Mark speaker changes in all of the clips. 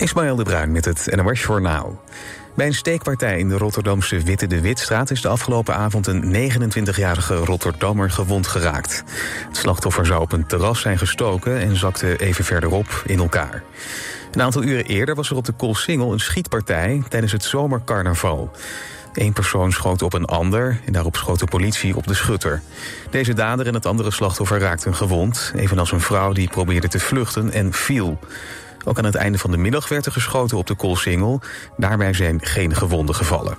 Speaker 1: Ismaël de Bruin met het NOS Journaal. Bij een steekpartij in de Rotterdamse Witte de Witstraat... is de afgelopen avond een 29-jarige Rotterdammer gewond geraakt. Het slachtoffer zou op een terras zijn gestoken... en zakte even verderop in elkaar. Een aantal uren eerder was er op de Koolsingel een schietpartij... tijdens het zomercarnaval. Eén persoon schoot op een ander en daarop schoot de politie op de schutter. Deze dader en het andere slachtoffer raakten gewond... evenals een vrouw die probeerde te vluchten en viel... Ook aan het einde van de middag werd er geschoten op de Koolsingel. Daarbij zijn geen gewonden gevallen.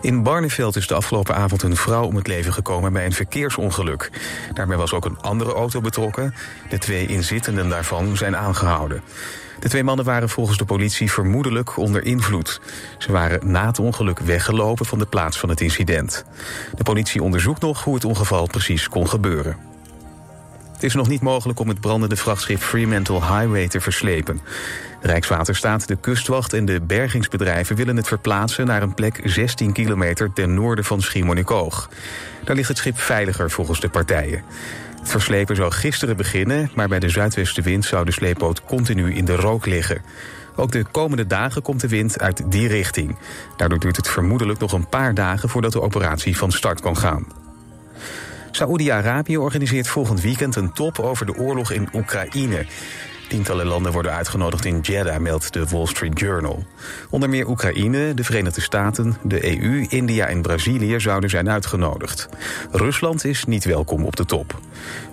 Speaker 1: In Barneveld is de afgelopen avond een vrouw om het leven gekomen bij een verkeersongeluk. Daarbij was ook een andere auto betrokken. De twee inzittenden daarvan zijn aangehouden. De twee mannen waren volgens de politie vermoedelijk onder invloed. Ze waren na het ongeluk weggelopen van de plaats van het incident. De politie onderzoekt nog hoe het ongeval precies kon gebeuren. Het is nog niet mogelijk om het brandende vrachtschip Fremantle Highway te verslepen. Rijkswaterstaat, de kustwacht en de bergingsbedrijven willen het verplaatsen naar een plek 16 kilometer ten noorden van Schiermonnikoog. Daar ligt het schip veiliger volgens de partijen. Het verslepen zou gisteren beginnen, maar bij de zuidwestenwind zou de sleepboot continu in de rook liggen. Ook de komende dagen komt de wind uit die richting. Daardoor duurt het vermoedelijk nog een paar dagen voordat de operatie van start kan gaan. Saoedi-Arabië organiseert volgend weekend een top over de oorlog in Oekraïne. Tientallen landen worden uitgenodigd in Jeddah, meldt de Wall Street Journal. Onder meer Oekraïne, de Verenigde Staten, de EU, India en Brazilië zouden zijn uitgenodigd. Rusland is niet welkom op de top.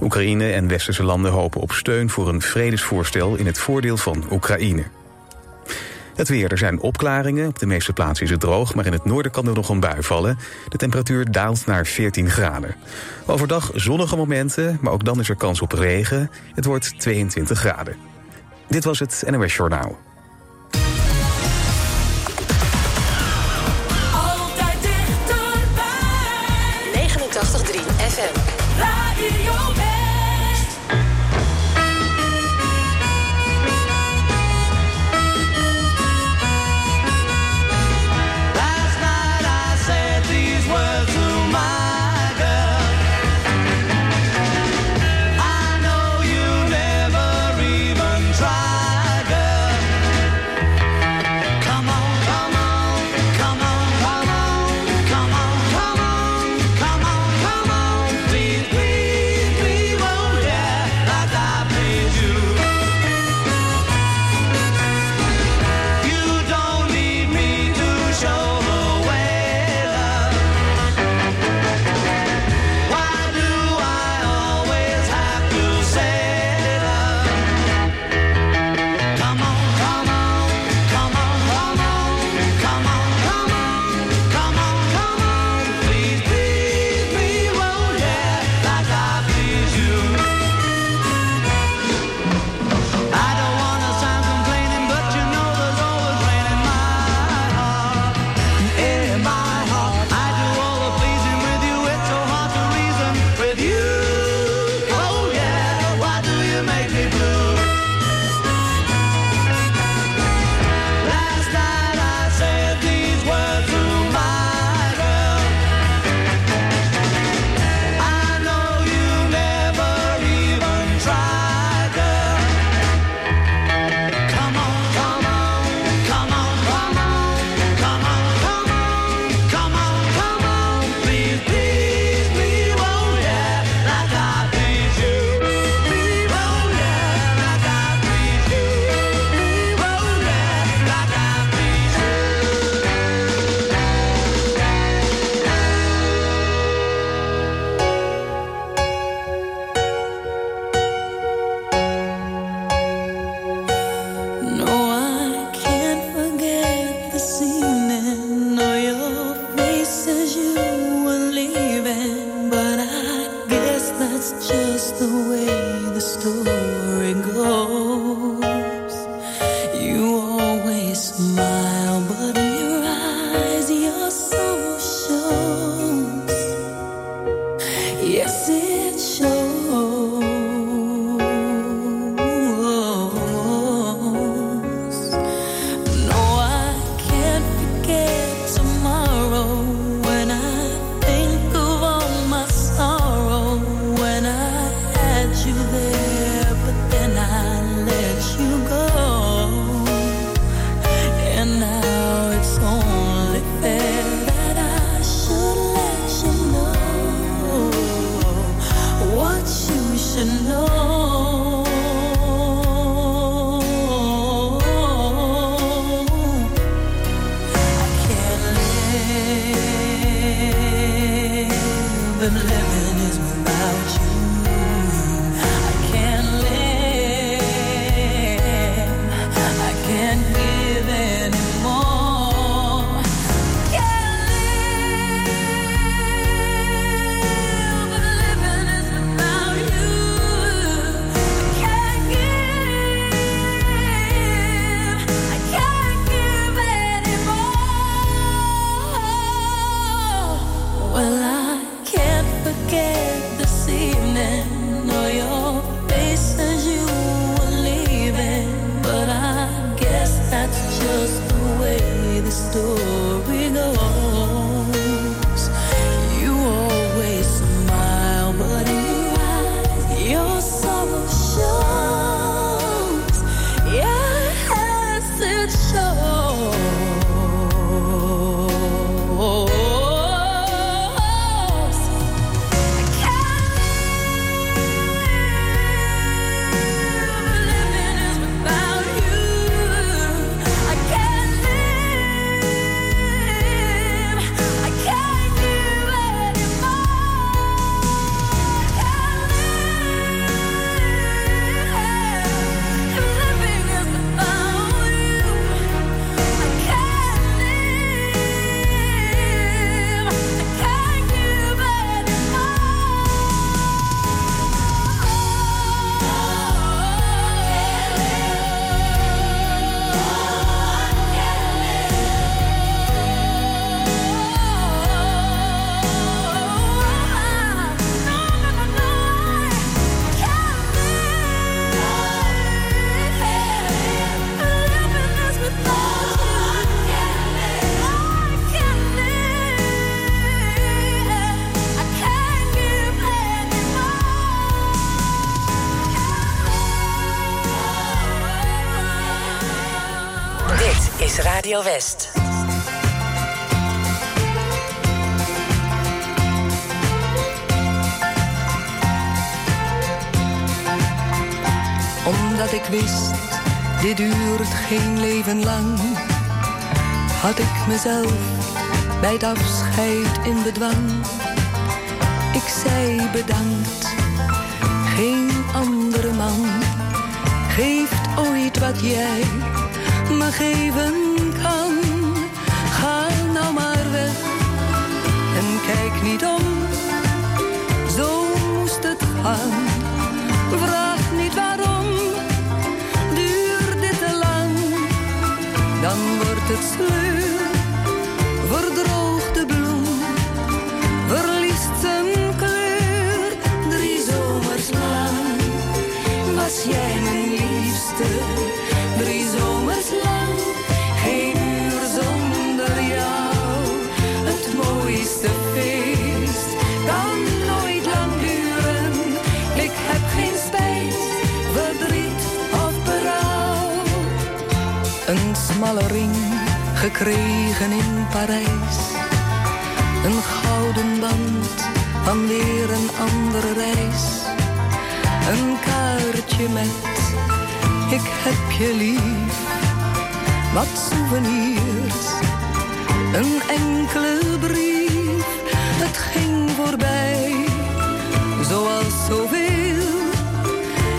Speaker 1: Oekraïne en westerse landen hopen op steun voor een vredesvoorstel in het voordeel van Oekraïne. Het weer, er zijn opklaringen. Op de meeste plaatsen is het droog, maar in het noorden kan er nog een bui vallen. De temperatuur daalt naar 14 graden. Overdag zonnige momenten, maar ook dan is er kans op regen. Het wordt 22 graden. Dit was het NOS Journaal.
Speaker 2: Altijd dichterbij.
Speaker 3: 89.3 FM.
Speaker 2: Radio
Speaker 4: is
Speaker 5: Radio West.
Speaker 6: Omdat ik wist, dit duurt geen leven lang. Had ik mezelf bij het afscheid in bedwang. Ik zei bedankt, geen andere man geeft ooit wat jij me geven kan. Ga nou maar weg en kijk niet om, zo moest het gaan. Vraag niet waarom, duurt dit te lang, dan wordt het sleur, Smalle ring gekregen in Parijs. Een gouden band van weer een andere reis. Een kaartje met ik heb je lief. Wat souvenirs, een enkele brief. Het ging voorbij, zoals zoveel.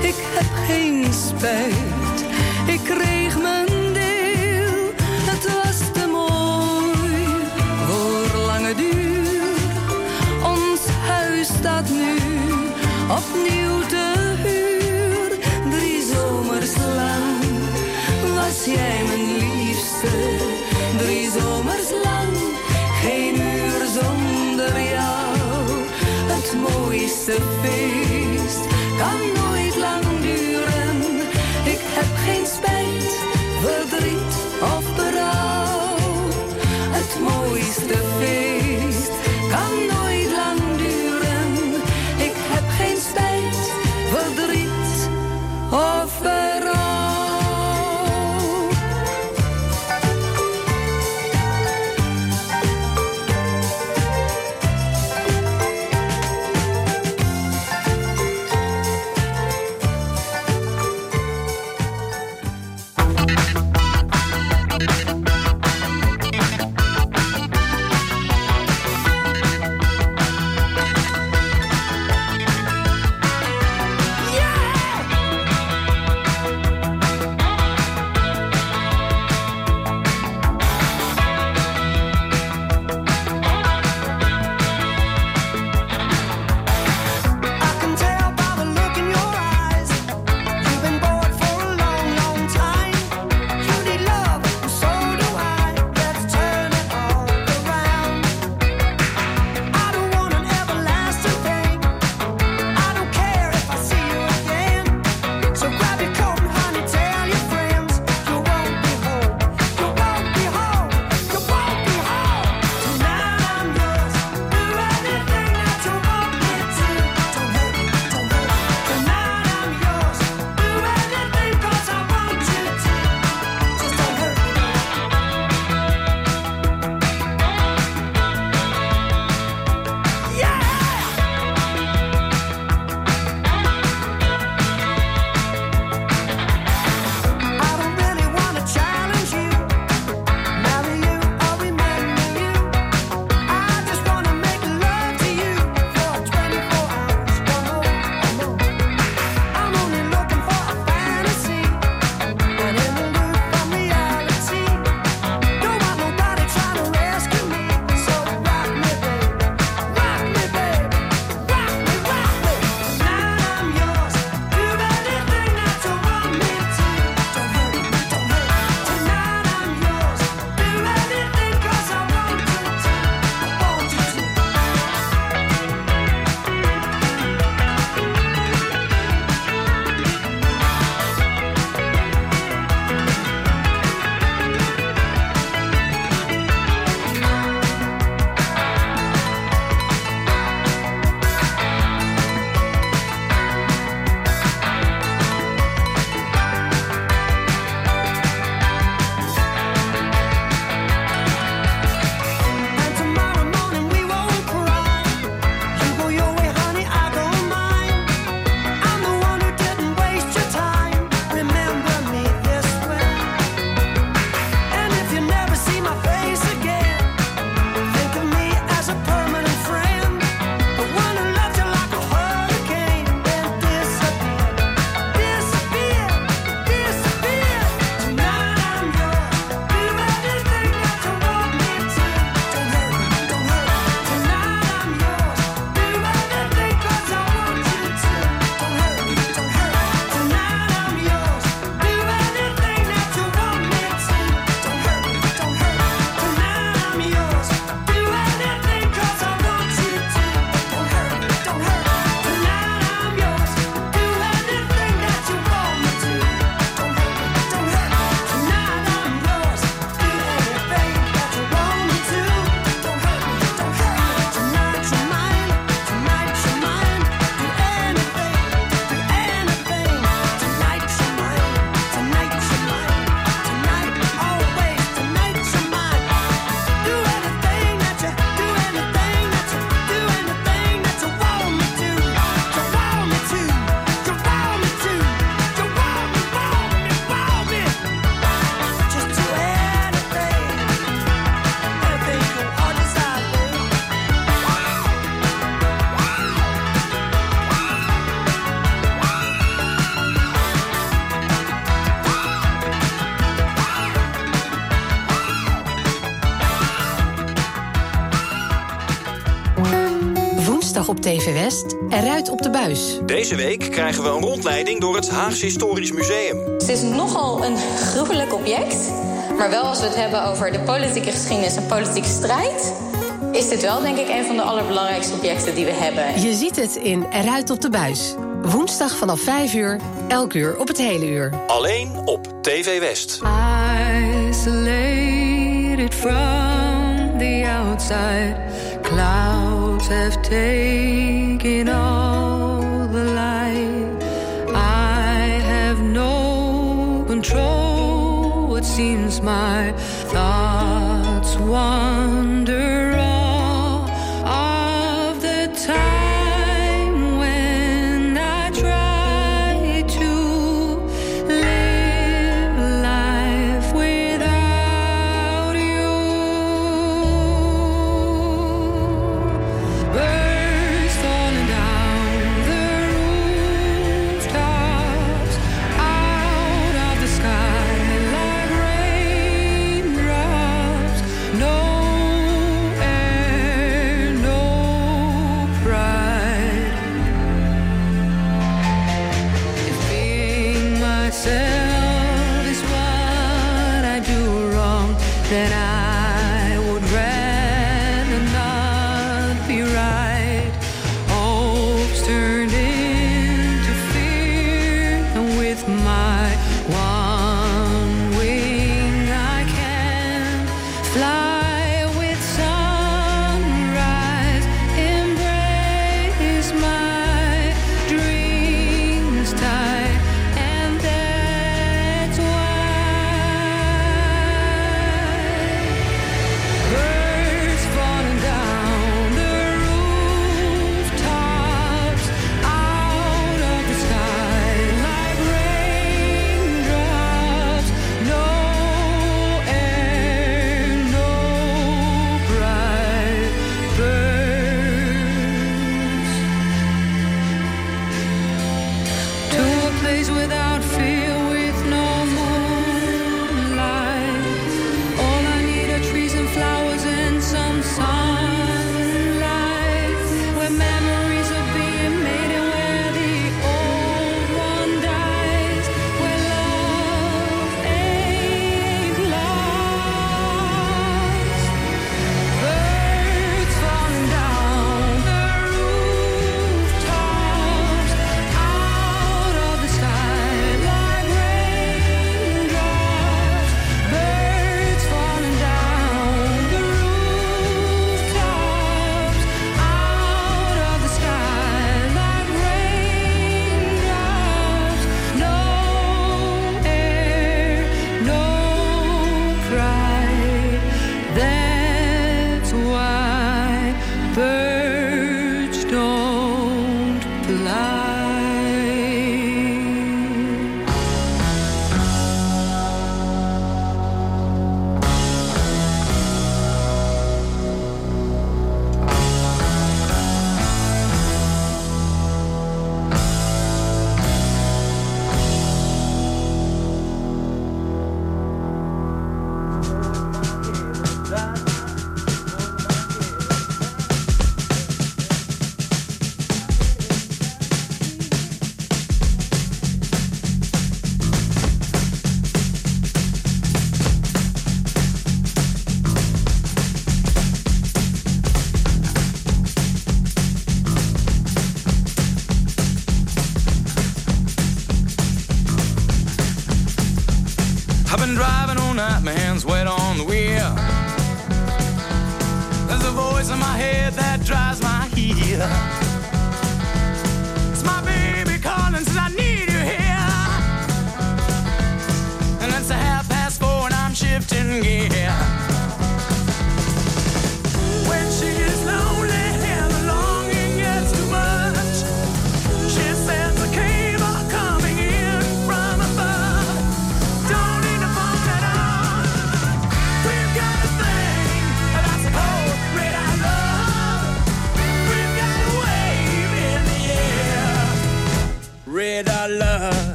Speaker 6: Ik heb geen spijt, opnieuw te huur. Drie zomers lang was jij mijn liefste. Drie zomers lang, geen uur zonder jou. Het mooiste feest
Speaker 7: West eruit op de buis.
Speaker 8: Deze week krijgen we een rondleiding door het Haagse Historisch Museum.
Speaker 5: Het is nogal een gruwelijk object. Maar wel als we het hebben over de politieke geschiedenis en politieke strijd is dit wel denk ik een van de allerbelangrijkste objecten die we hebben.
Speaker 7: Je ziet het in Eruit op de Buis. Woensdag vanaf 5 uur, elk uur op het hele uur.
Speaker 8: Alleen op TV West.
Speaker 9: From the outside cloud. have taken all the light. I have no control. It seems my thoughts wander.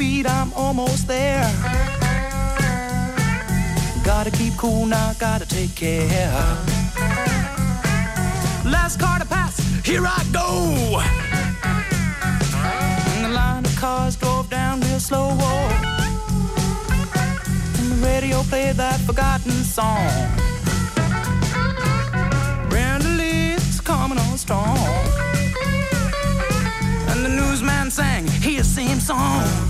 Speaker 10: speed, I'm almost there. Gotta keep cool now, gotta take care. Last car to pass, here I go. And the line of cars drove down real slow. Oh. And the radio played that forgotten song. Brandalee's coming on strong. And the newsman sang his same song.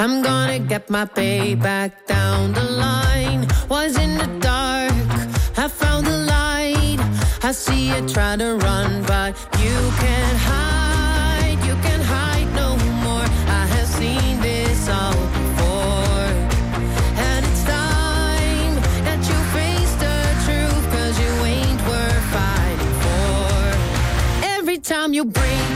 Speaker 11: I'm gonna get my pay back down the line. Was in the dark, I found the light. I see you try to run, but you can't hide. You can't hide no more. I have seen this all. Time you break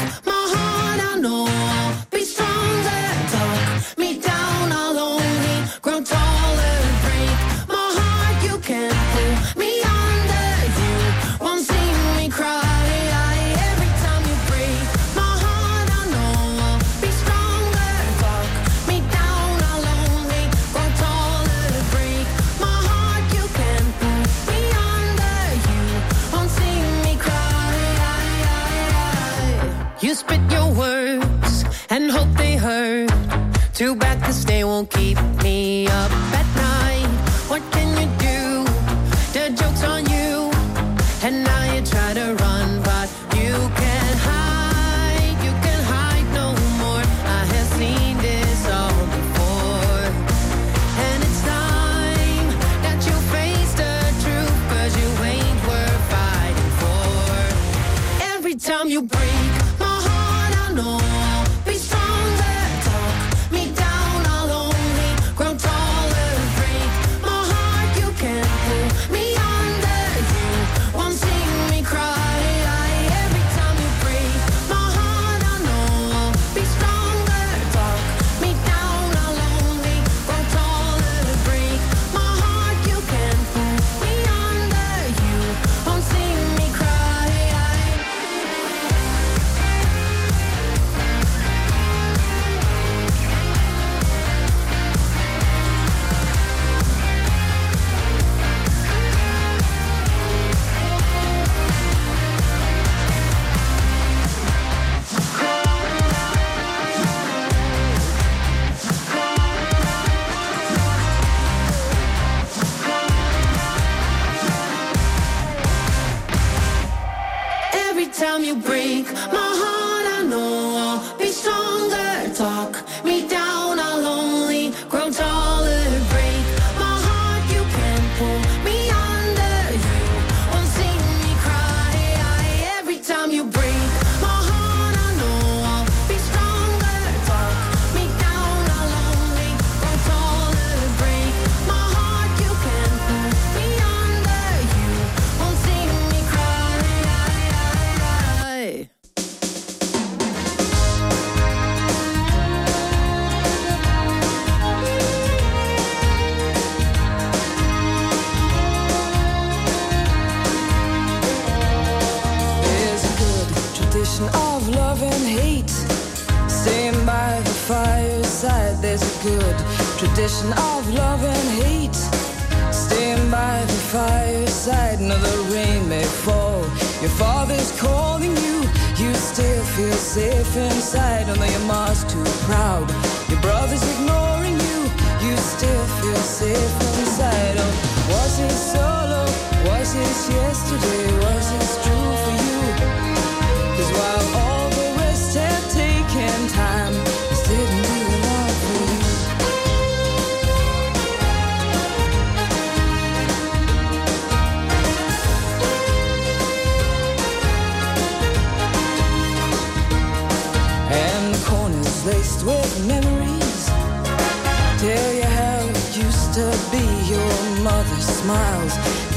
Speaker 11: to be
Speaker 6: Your mother smiles.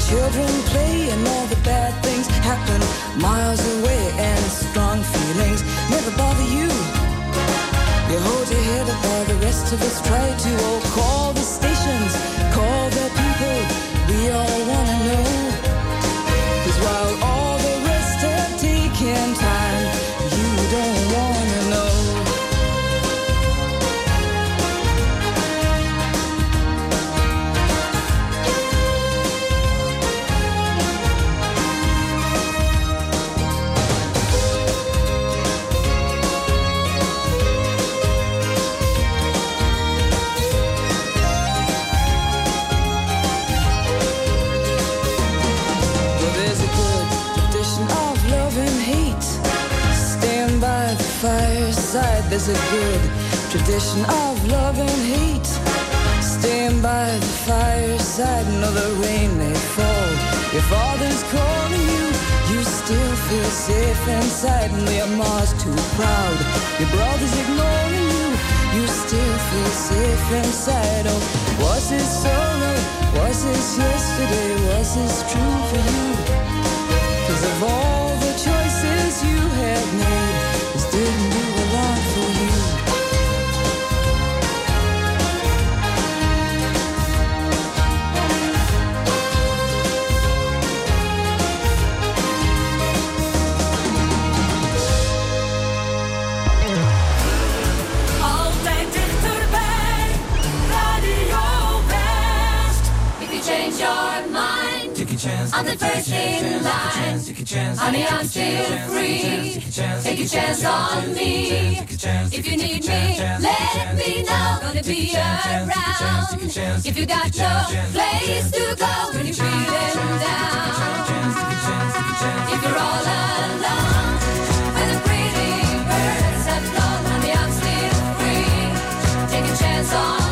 Speaker 6: Children play and all the bad things happen Miles away and strong feelings Never bother you. You hold your head up while the rest of us try to Oh, call the stations, call the people We all wanna There's a good tradition of love and hate. Stand by the fireside. Another rain may fall. Your father's calling you. You still feel safe inside. And your mom's too proud. Your brother's ignoring you. You still feel safe inside. Oh, was it solo? Was this yesterday? Was this true for you? Cause of all the choices you have made, this didn't do a lot
Speaker 12: change your mind,
Speaker 2: Take a chance.
Speaker 12: I'm the first in line.
Speaker 2: Take a chance.
Speaker 12: Honey, I'm still free. Take a chance on me. If you need me, let me know. Gonna be around. If you got no place to go when you're feeling down. If you're all alone, when the pretty birds have flown, honey, I'm still free. Take a chance on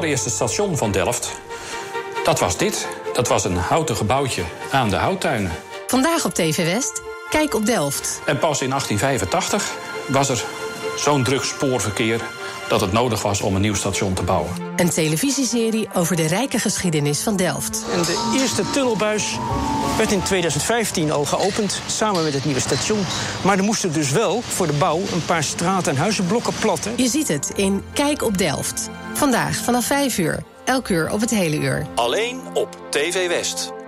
Speaker 13: allereerste station van Delft, dat was dit. Dat was een houten gebouwtje aan de houttuinen.
Speaker 7: Vandaag op TV West, kijk op Delft.
Speaker 13: En pas in 1885 was er zo'n druk spoorverkeer dat het nodig was om een nieuw station te bouwen.
Speaker 7: Een televisieserie over de rijke geschiedenis van Delft.
Speaker 14: En de eerste tunnelbuis werd in 2015 al geopend, samen met het nieuwe station. Maar er moesten dus wel voor de bouw een paar straten en huizenblokken platten.
Speaker 7: Je ziet het in Kijk op Delft. Vandaag vanaf 5 uur, elk uur op het hele uur.
Speaker 8: Alleen op TV West.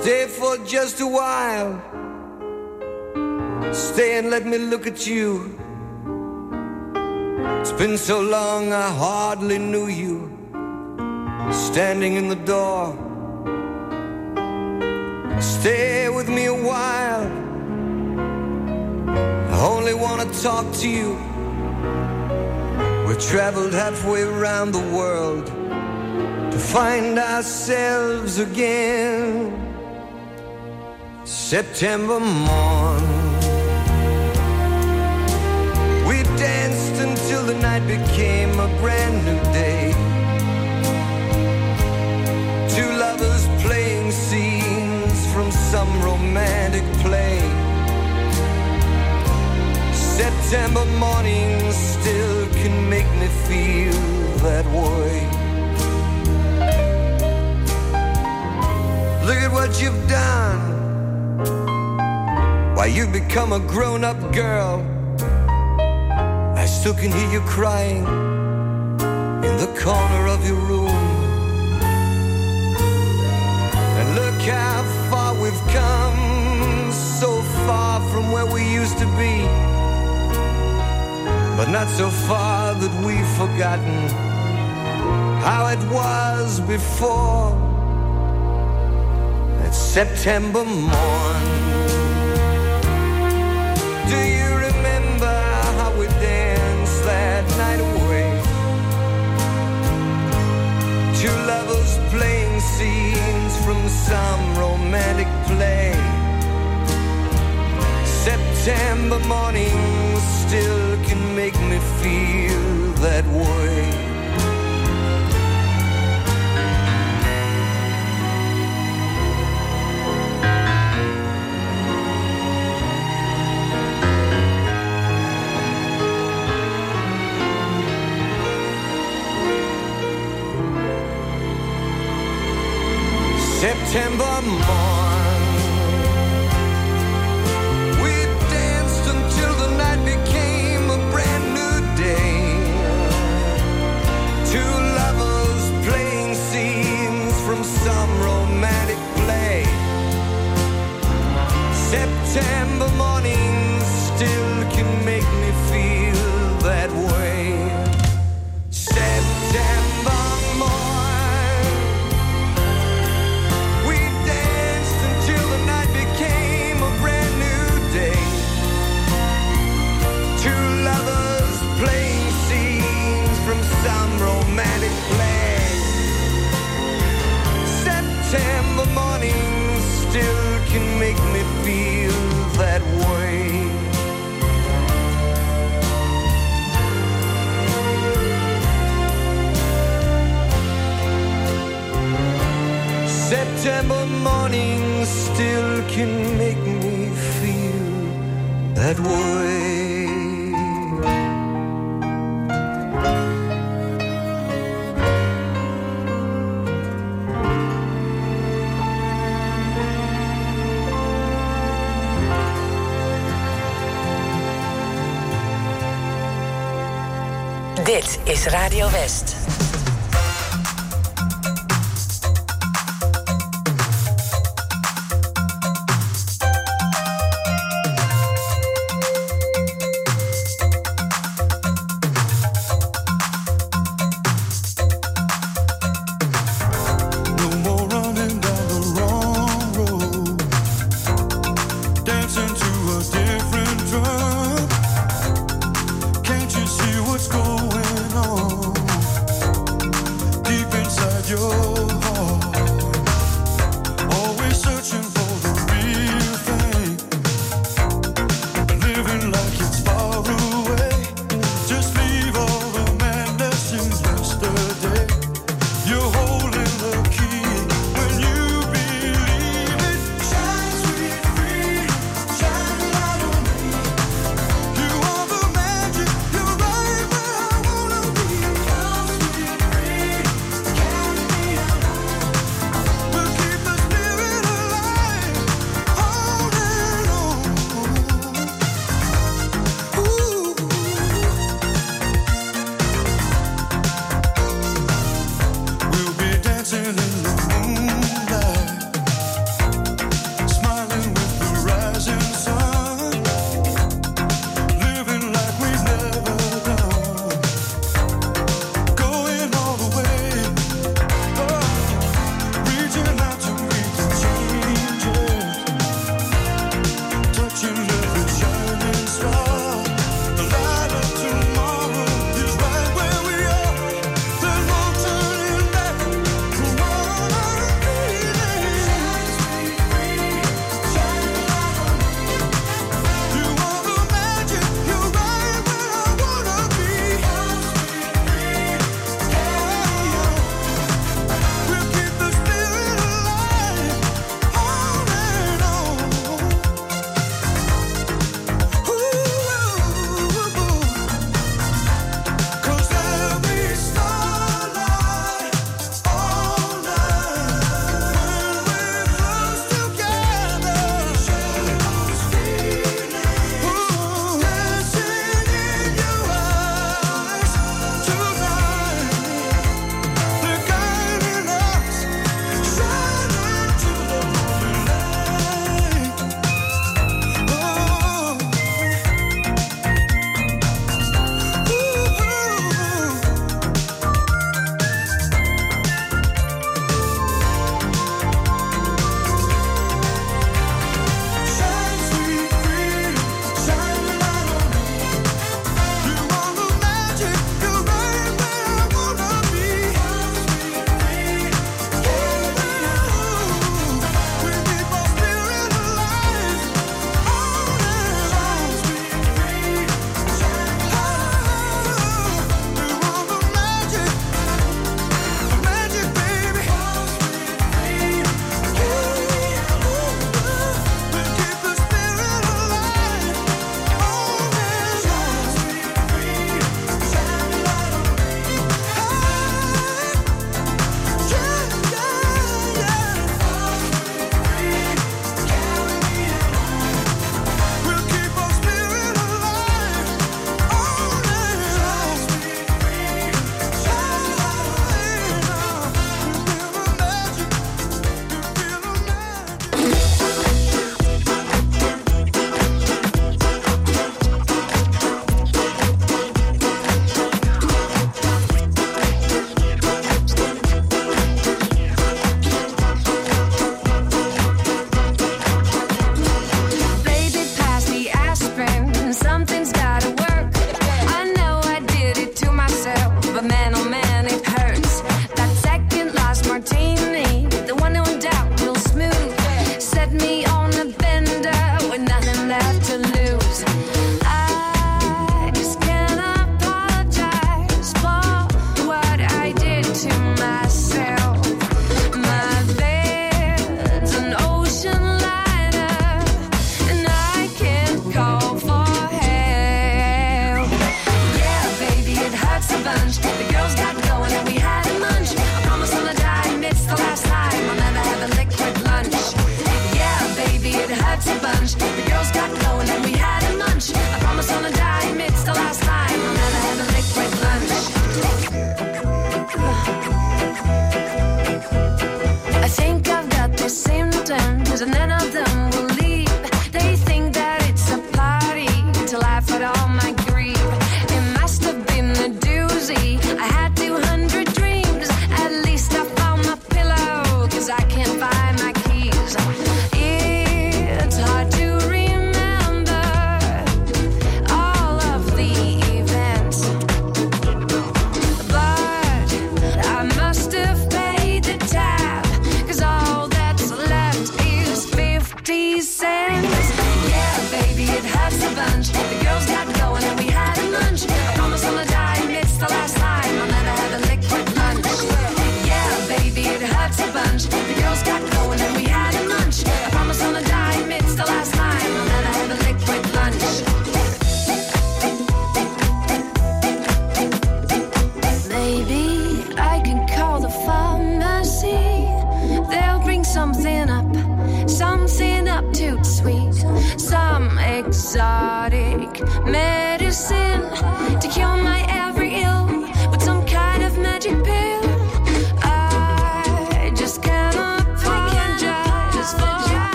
Speaker 15: Stay for just a while. Stay and let me look at you. It's been so long I hardly knew you. Standing in the door. Stay with me a while. I only want to talk to you. We traveled halfway around the world to find ourselves again. September morn. We danced until the night became a brand new day. Two lovers playing scenes from some romantic play. September morning still can make me feel that way. Look at what you've done. Why, you've become a grown up girl. I still can hear you crying in the corner of your room. And look how far we've come, so far from where we used to be. But not so far that we've forgotten how it was before. That September morn. September mornings still can make me feel that way. September morning. Still can make me feel that way.
Speaker 3: Dit is Radio West.